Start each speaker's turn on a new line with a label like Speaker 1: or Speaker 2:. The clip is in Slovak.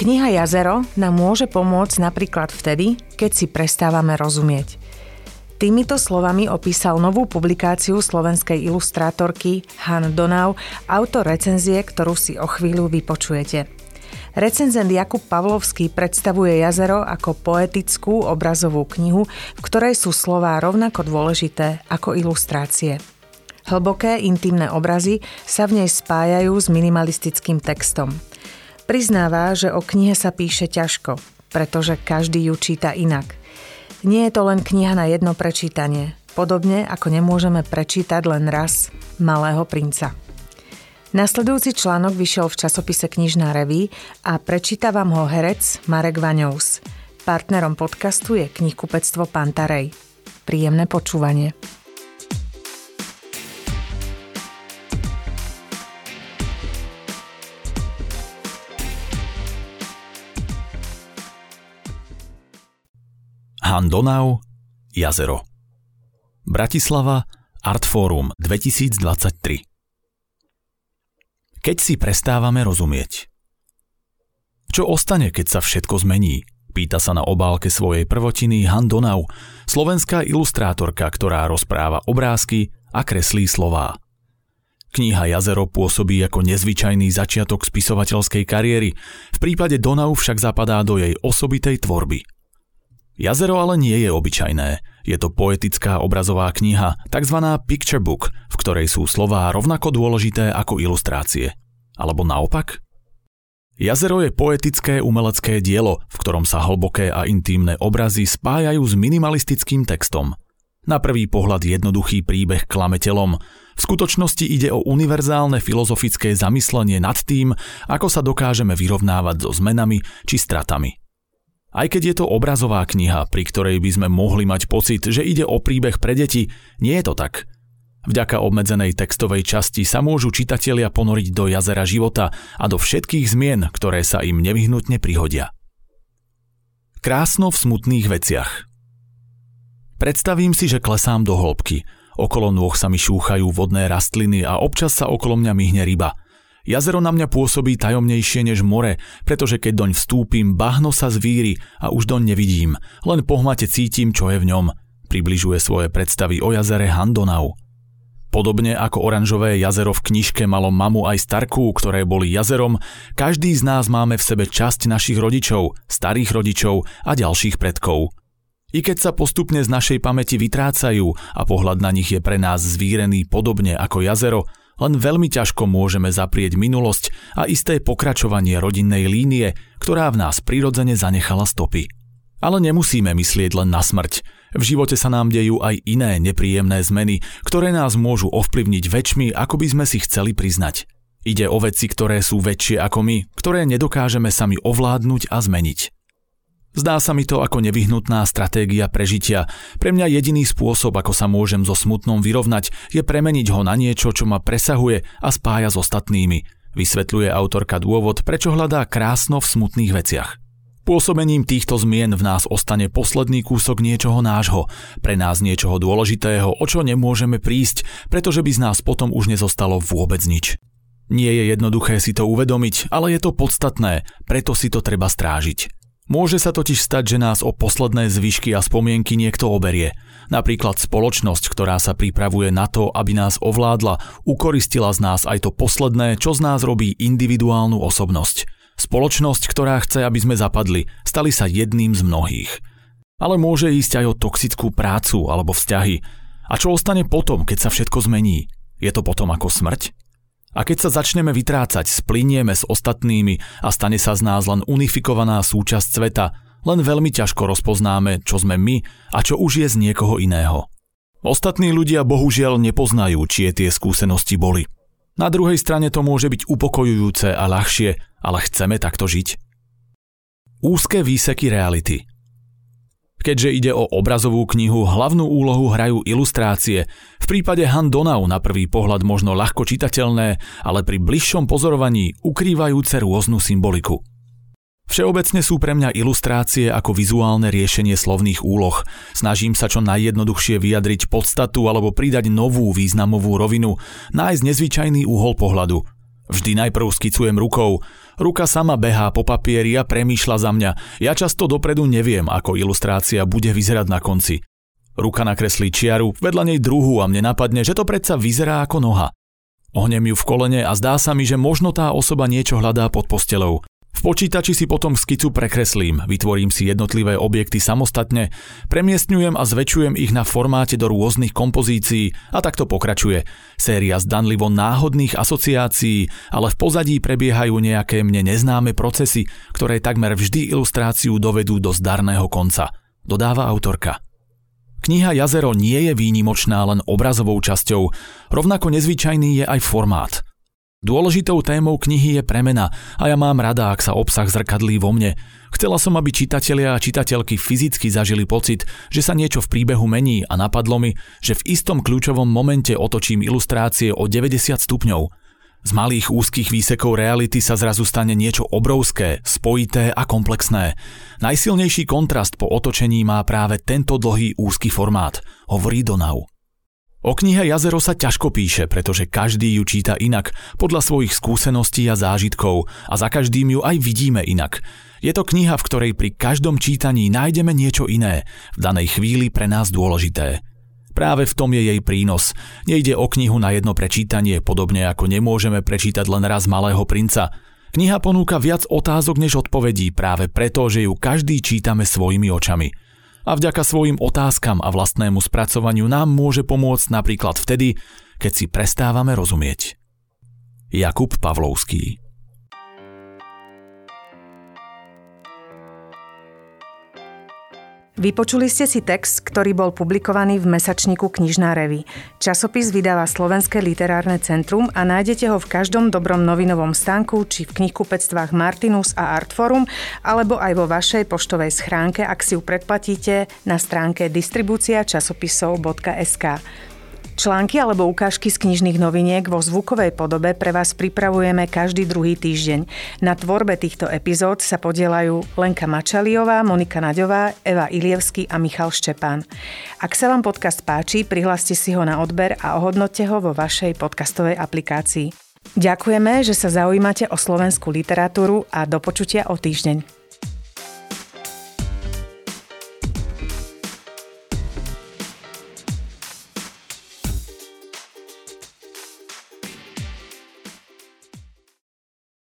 Speaker 1: Kniha Jazero nám môže pomôcť napríklad vtedy, keď si prestávame rozumieť. Týmito slovami opísal novú publikáciu slovenskej ilustrátorky Han Donau, autor recenzie, ktorú si o chvíľu vypočujete. Recenzent Jakub Pavlovský predstavuje jazero ako poetickú obrazovú knihu, v ktorej sú slová rovnako dôležité ako ilustrácie. Hlboké, intimné obrazy sa v nej spájajú s minimalistickým textom. Priznáva, že o knihe sa píše ťažko, pretože každý ju číta inak. Nie je to len kniha na jedno prečítanie, podobne ako nemôžeme prečítať len raz Malého princa. Nasledujúci článok vyšiel v časopise Knižná reví a prečíta vám ho herec Marek Vaňous. Partnerom podcastu je knihkupectvo Pantarej. Príjemné počúvanie.
Speaker 2: Han Donau, Jazero. Bratislava, Artforum 2023 Keď si prestávame rozumieť. Čo ostane, keď sa všetko zmení? Pýta sa na obálke svojej prvotiny Han Donau, slovenská ilustrátorka, ktorá rozpráva obrázky a kreslí slová. Kniha Jazero pôsobí ako nezvyčajný začiatok spisovateľskej kariéry, v prípade Donau však zapadá do jej osobitej tvorby – Jazero ale nie je obyčajné. Je to poetická obrazová kniha, tzv. picture book, v ktorej sú slová rovnako dôležité ako ilustrácie. Alebo naopak? Jazero je poetické umelecké dielo, v ktorom sa hlboké a intímne obrazy spájajú s minimalistickým textom. Na prvý pohľad jednoduchý príbeh klametelom. V skutočnosti ide o univerzálne filozofické zamyslenie nad tým, ako sa dokážeme vyrovnávať so zmenami či stratami. Aj keď je to obrazová kniha, pri ktorej by sme mohli mať pocit, že ide o príbeh pre deti, nie je to tak. Vďaka obmedzenej textovej časti sa môžu čitatelia ponoriť do jazera života a do všetkých zmien, ktoré sa im nevyhnutne prihodia. Krásno v smutných veciach Predstavím si, že klesám do hĺbky. Okolo nôh sa mi šúchajú vodné rastliny a občas sa okolo mňa myhne ryba – Jazero na mňa pôsobí tajomnejšie než more, pretože keď doň vstúpim, bahno sa zvíri a už doň nevidím, len pohmate cítim, čo je v ňom. Približuje svoje predstavy o jazere Handonau. Podobne ako oranžové jazero v knižke malo mamu aj starku, ktoré boli jazerom, každý z nás máme v sebe časť našich rodičov, starých rodičov a ďalších predkov. I keď sa postupne z našej pamäti vytrácajú a pohľad na nich je pre nás zvírený podobne ako jazero, len veľmi ťažko môžeme zaprieť minulosť a isté pokračovanie rodinnej línie, ktorá v nás prirodzene zanechala stopy. Ale nemusíme myslieť len na smrť. V živote sa nám dejú aj iné nepríjemné zmeny, ktoré nás môžu ovplyvniť väčšmi, ako by sme si chceli priznať. Ide o veci, ktoré sú väčšie ako my, ktoré nedokážeme sami ovládnuť a zmeniť. Zdá sa mi to ako nevyhnutná stratégia prežitia. Pre mňa jediný spôsob, ako sa môžem so smutnom vyrovnať, je premeniť ho na niečo, čo ma presahuje a spája s ostatnými. Vysvetľuje autorka dôvod, prečo hľadá krásno v smutných veciach. Pôsobením týchto zmien v nás ostane posledný kúsok niečoho nášho, pre nás niečoho dôležitého, o čo nemôžeme prísť, pretože by z nás potom už nezostalo vôbec nič. Nie je jednoduché si to uvedomiť, ale je to podstatné, preto si to treba strážiť. Môže sa totiž stať, že nás o posledné zvyšky a spomienky niekto oberie. Napríklad spoločnosť, ktorá sa pripravuje na to, aby nás ovládla, ukoristila z nás aj to posledné, čo z nás robí individuálnu osobnosť. Spoločnosť, ktorá chce, aby sme zapadli, stali sa jedným z mnohých. Ale môže ísť aj o toxickú prácu alebo vzťahy. A čo ostane potom, keď sa všetko zmení? Je to potom ako smrť? A keď sa začneme vytrácať, splinieme s ostatnými a stane sa z nás len unifikovaná súčasť sveta, len veľmi ťažko rozpoznáme, čo sme my a čo už je z niekoho iného. Ostatní ľudia bohužiaľ nepoznajú, čie tie skúsenosti boli. Na druhej strane to môže byť upokojujúce a ľahšie, ale chceme takto žiť. Úzke výseky reality – Keďže ide o obrazovú knihu, hlavnú úlohu hrajú ilustrácie. V prípade Han Donau na prvý pohľad možno ľahko čitateľné, ale pri bližšom pozorovaní ukrývajúce rôznu symboliku. Všeobecne sú pre mňa ilustrácie ako vizuálne riešenie slovných úloh. Snažím sa čo najjednoduchšie vyjadriť podstatu alebo pridať novú významovú rovinu, nájsť nezvyčajný úhol pohľadu. Vždy najprv skicujem rukou. Ruka sama behá po papieri a premýšľa za mňa. Ja často dopredu neviem, ako ilustrácia bude vyzerať na konci. Ruka nakreslí čiaru, vedľa nej druhú a mne napadne, že to predsa vyzerá ako noha. Ohnem ju v kolene a zdá sa mi, že možno tá osoba niečo hľadá pod postelou. V počítači si potom skicu prekreslím, vytvorím si jednotlivé objekty samostatne, premiestňujem a zväčšujem ich na formáte do rôznych kompozícií a takto pokračuje. Séria zdanlivo náhodných asociácií, ale v pozadí prebiehajú nejaké mne neznáme procesy, ktoré takmer vždy ilustráciu dovedú do zdarného konca. Dodáva autorka. Kniha Jazero nie je výnimočná len obrazovou časťou, rovnako nezvyčajný je aj formát – Dôležitou témou knihy je premena a ja mám rada, ak sa obsah zrkadlí vo mne. Chcela som, aby čitatelia a čitateľky fyzicky zažili pocit, že sa niečo v príbehu mení a napadlo mi, že v istom kľúčovom momente otočím ilustrácie o 90 stupňov. Z malých úzkých výsekov reality sa zrazu stane niečo obrovské, spojité a komplexné. Najsilnejší kontrast po otočení má práve tento dlhý úzky formát, hovorí Donau. O knihe Jazero sa ťažko píše, pretože každý ju číta inak, podľa svojich skúseností a zážitkov a za každým ju aj vidíme inak. Je to kniha, v ktorej pri každom čítaní nájdeme niečo iné, v danej chvíli pre nás dôležité. Práve v tom je jej prínos. Nejde o knihu na jedno prečítanie, podobne ako nemôžeme prečítať len raz Malého princa. Kniha ponúka viac otázok než odpovedí práve preto, že ju každý čítame svojimi očami a vďaka svojim otázkam a vlastnému spracovaniu nám môže pomôcť napríklad vtedy, keď si prestávame rozumieť. Jakub Pavlovský
Speaker 1: Vypočuli ste si text, ktorý bol publikovaný v mesačníku Knižná revy. Časopis vydáva Slovenské literárne centrum a nájdete ho v každom dobrom novinovom stánku či v knihkupectvách Martinus a Artforum alebo aj vo vašej poštovej schránke, ak si ju predplatíte na stránke distribúcia časopisov.sk. Články alebo ukážky z knižných noviniek vo zvukovej podobe pre vás pripravujeme každý druhý týždeň. Na tvorbe týchto epizód sa podielajú Lenka Mačaliová, Monika Naďová, Eva Ilievsky a Michal Štepán. Ak sa vám podcast páči, prihláste si ho na odber a ohodnote ho vo vašej podcastovej aplikácii. Ďakujeme, že sa zaujímate o slovenskú literatúru a do počutia o týždeň.